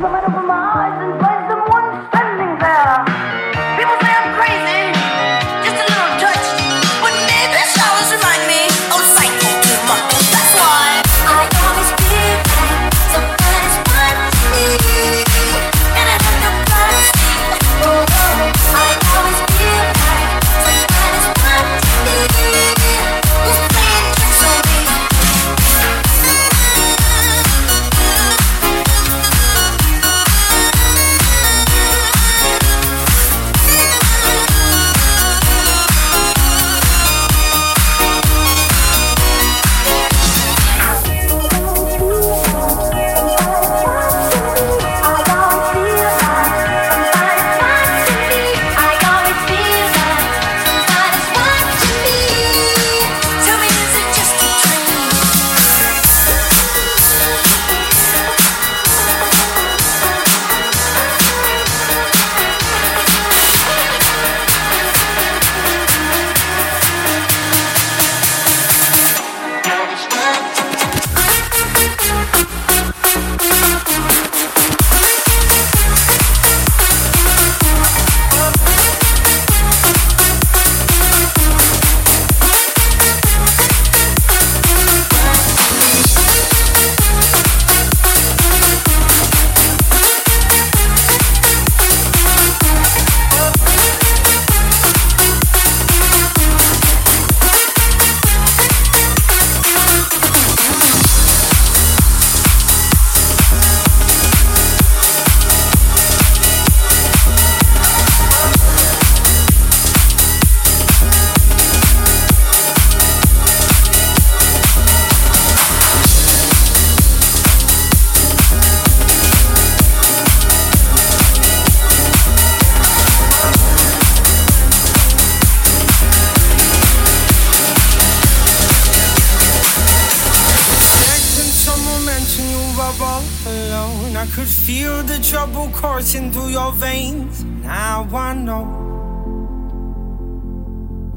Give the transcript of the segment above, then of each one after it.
Coursing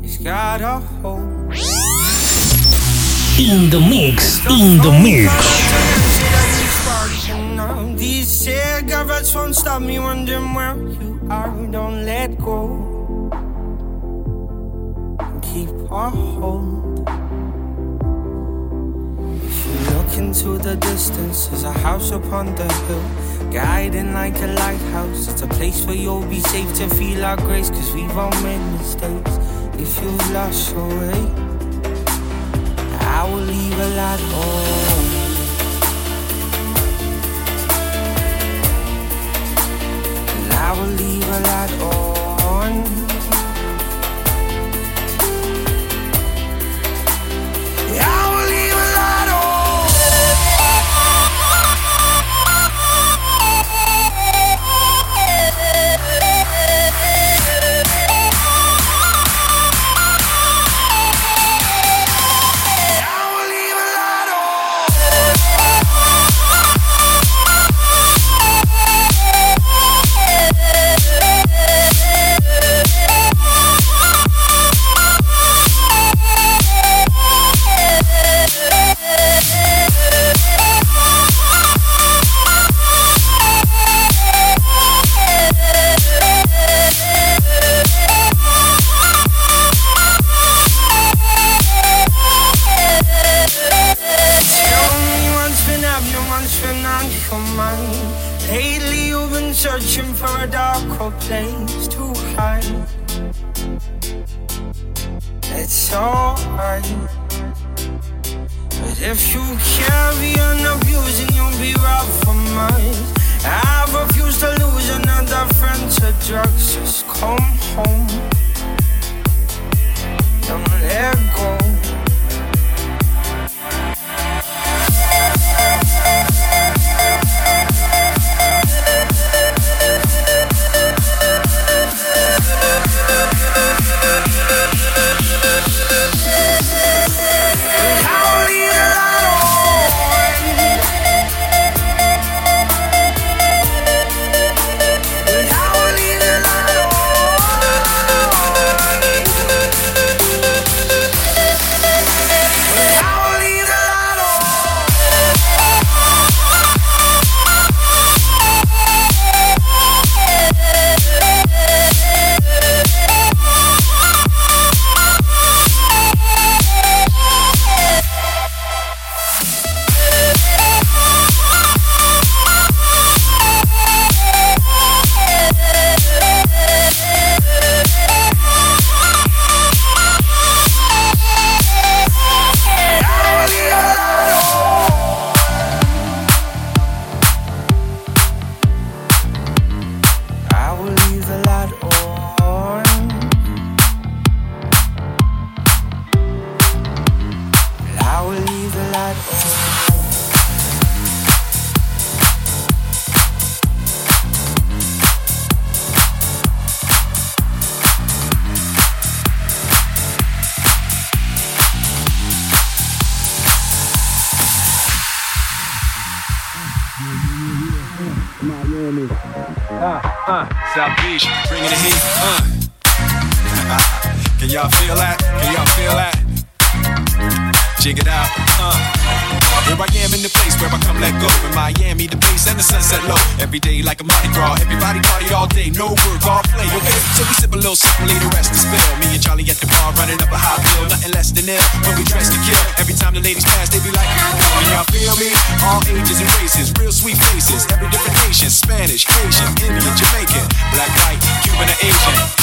it's got a hold. In the mix, in the mix. These cigarettes won't stop me wondering where you are. Don't let go. Keep a hold. If you look into the distance, there's a house upon the hill Guiding like a lighthouse, it's a place where you'll be safe to feel our grace. Cause we've all made mistakes. If you've lost your way, I will leave a light on. I will leave a light on. South Beach, bringing the heat. Uh. Can y'all feel that? Can y'all feel that? It out. Uh. Here I am in the place where I come let go. In Miami, the place and the sunset low. Every day like a Mardi Gras. Everybody party all day, no work, all play, okay? So we sip a little something, lay the rest is spill. Me and Charlie at the bar running up a high bill. Nothing less than ill, but we dress to kill. Every time the ladies pass, they be like, Can y'all feel me? All ages and races, real sweet faces. Every different nation Spanish, Haitian, Indian, Jamaican, black, white, Cuban, or Asian.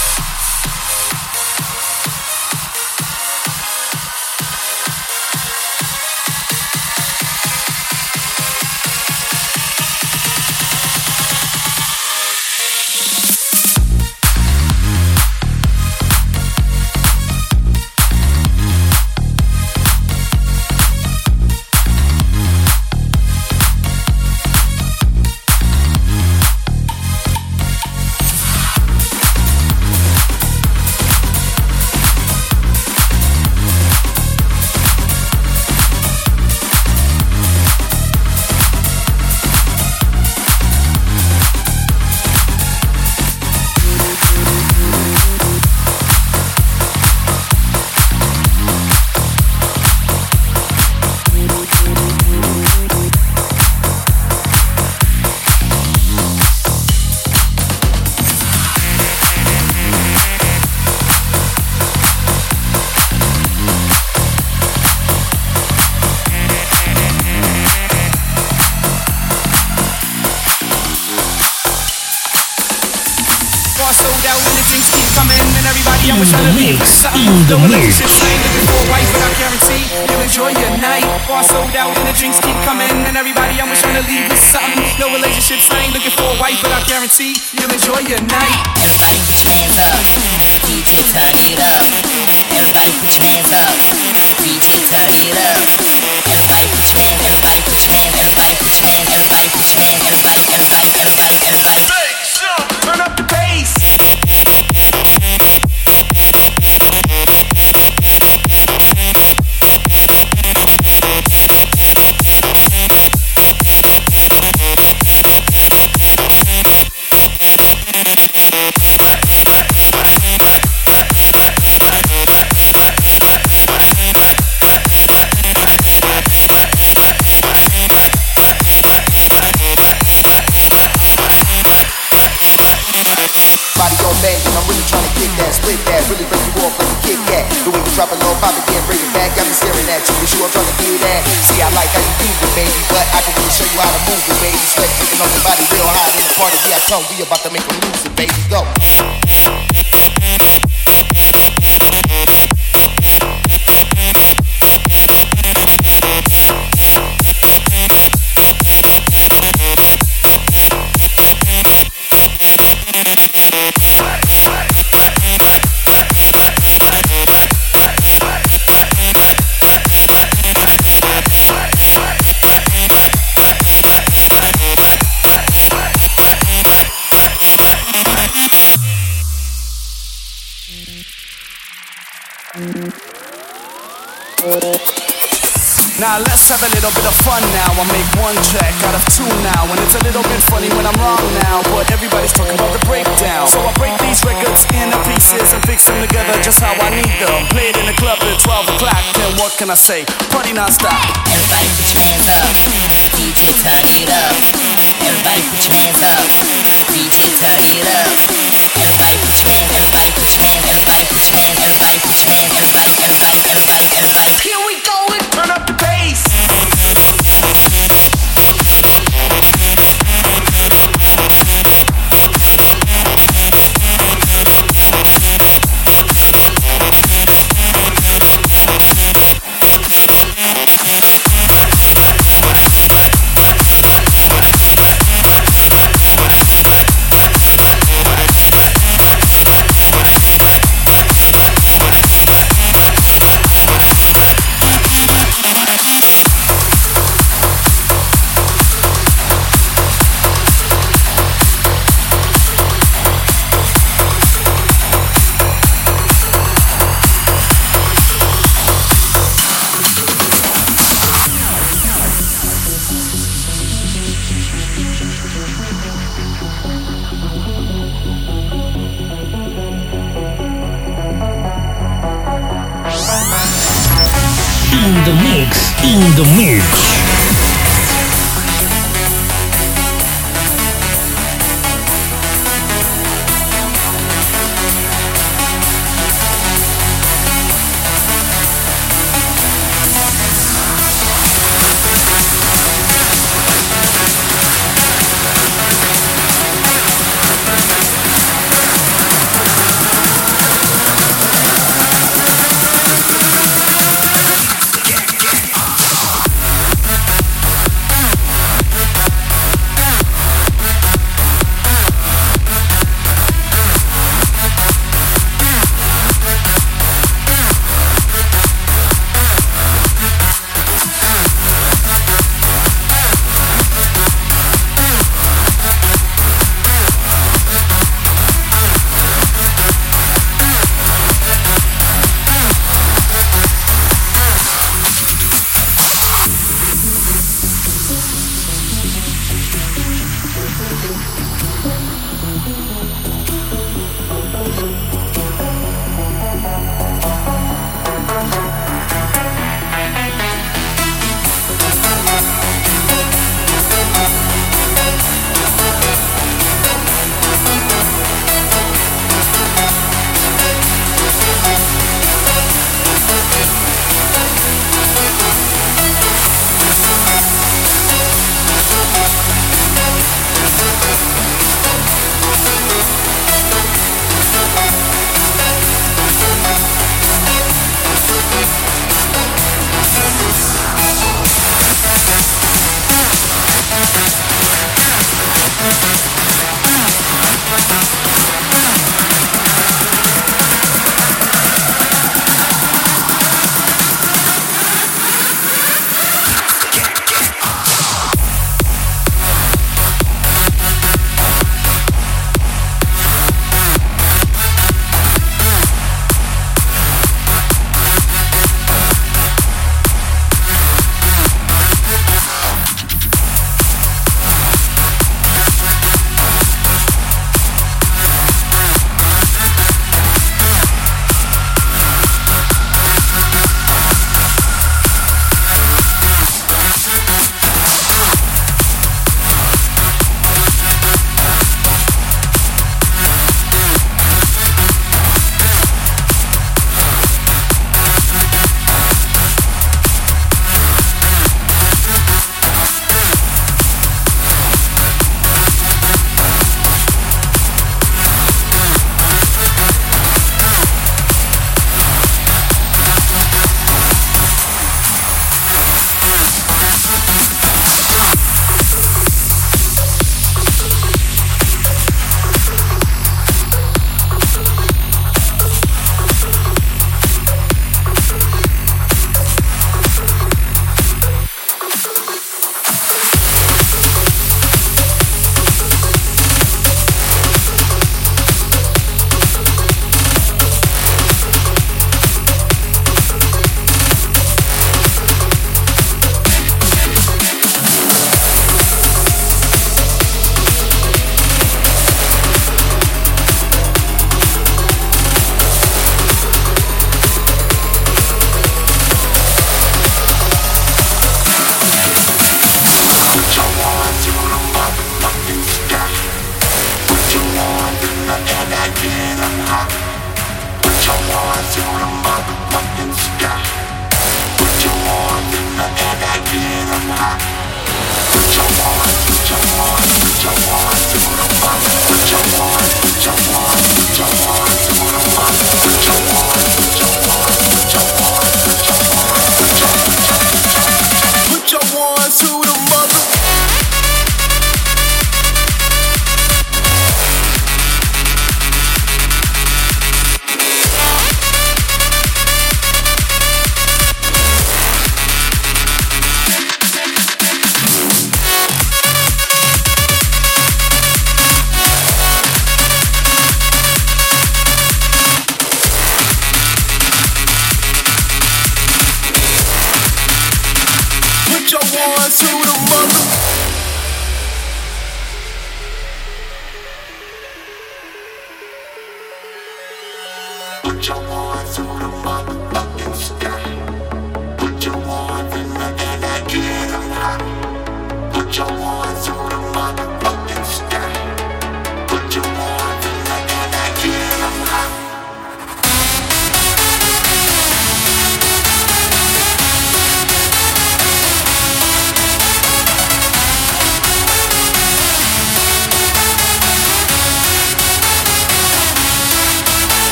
Everybody put your hands up. DJ turn it up. Everybody put your hands, everybody put your hands, everybody put your hands, everybody put your hands, everybody, everybody, everybody, everybody. Turn up on your body real hot in the party. Yeah, I come, we about to make lose it, baby. Go. Little bit of fun now. I make one track out of two now, and it's a little bit funny when I'm wrong now. But everybody's talking about the breakdown, so I break these records into pieces and fix them together just how I need them. Play it in the club at 12 o'clock, then what can I say? Party non-stop. Everybody put your hands up. DJ turn it up. Everybody put your hands up. DJ turn it up. Everybody put your hands, everybody put your hands, everybody put your hands, everybody put your hands, everybody, everybody, everybody, everybody.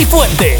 y.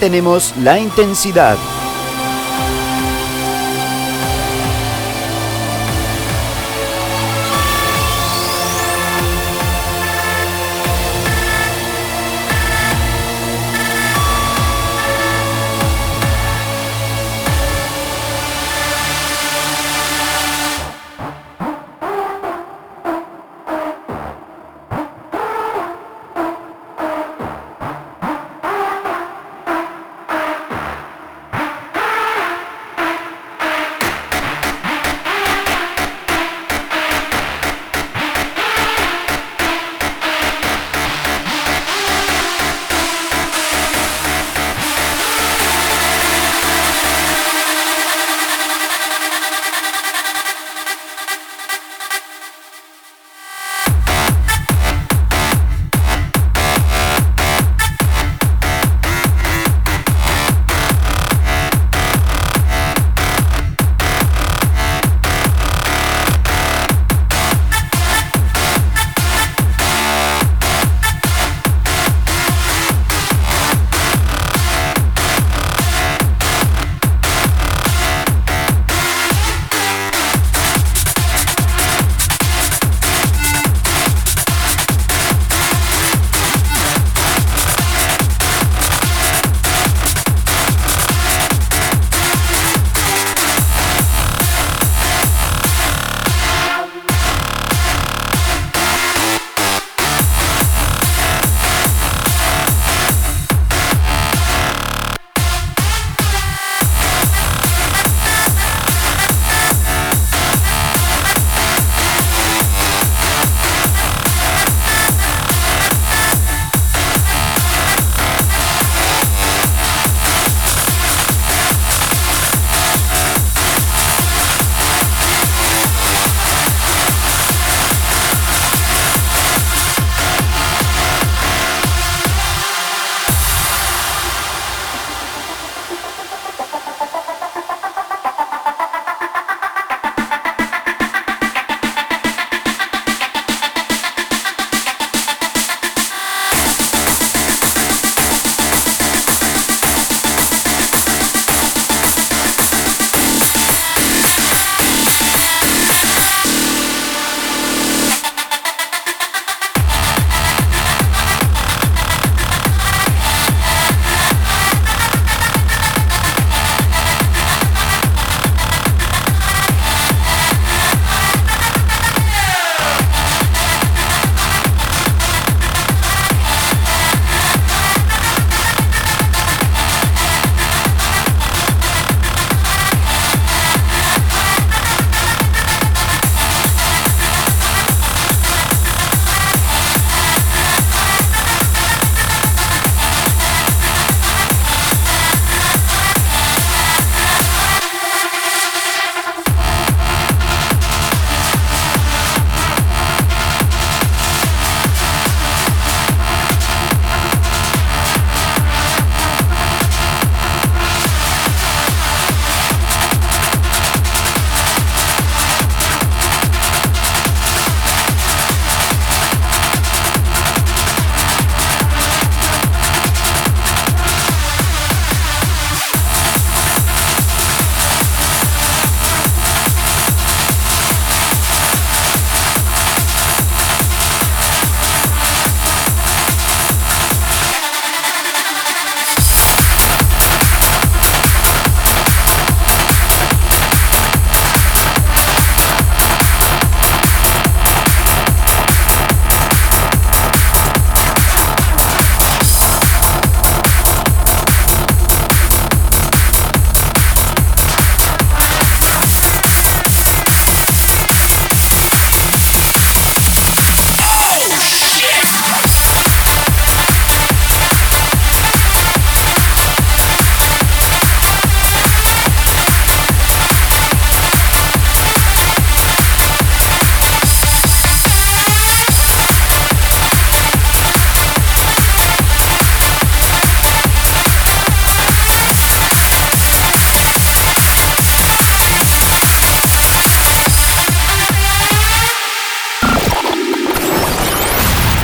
Mantenemos la intensidad.